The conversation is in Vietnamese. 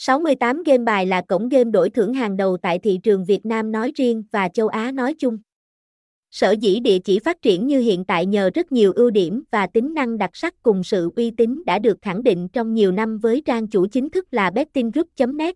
68 game bài là cổng game đổi thưởng hàng đầu tại thị trường Việt Nam nói riêng và châu Á nói chung. Sở dĩ địa chỉ phát triển như hiện tại nhờ rất nhiều ưu điểm và tính năng đặc sắc cùng sự uy tín đã được khẳng định trong nhiều năm với trang chủ chính thức là bettinggroup.net.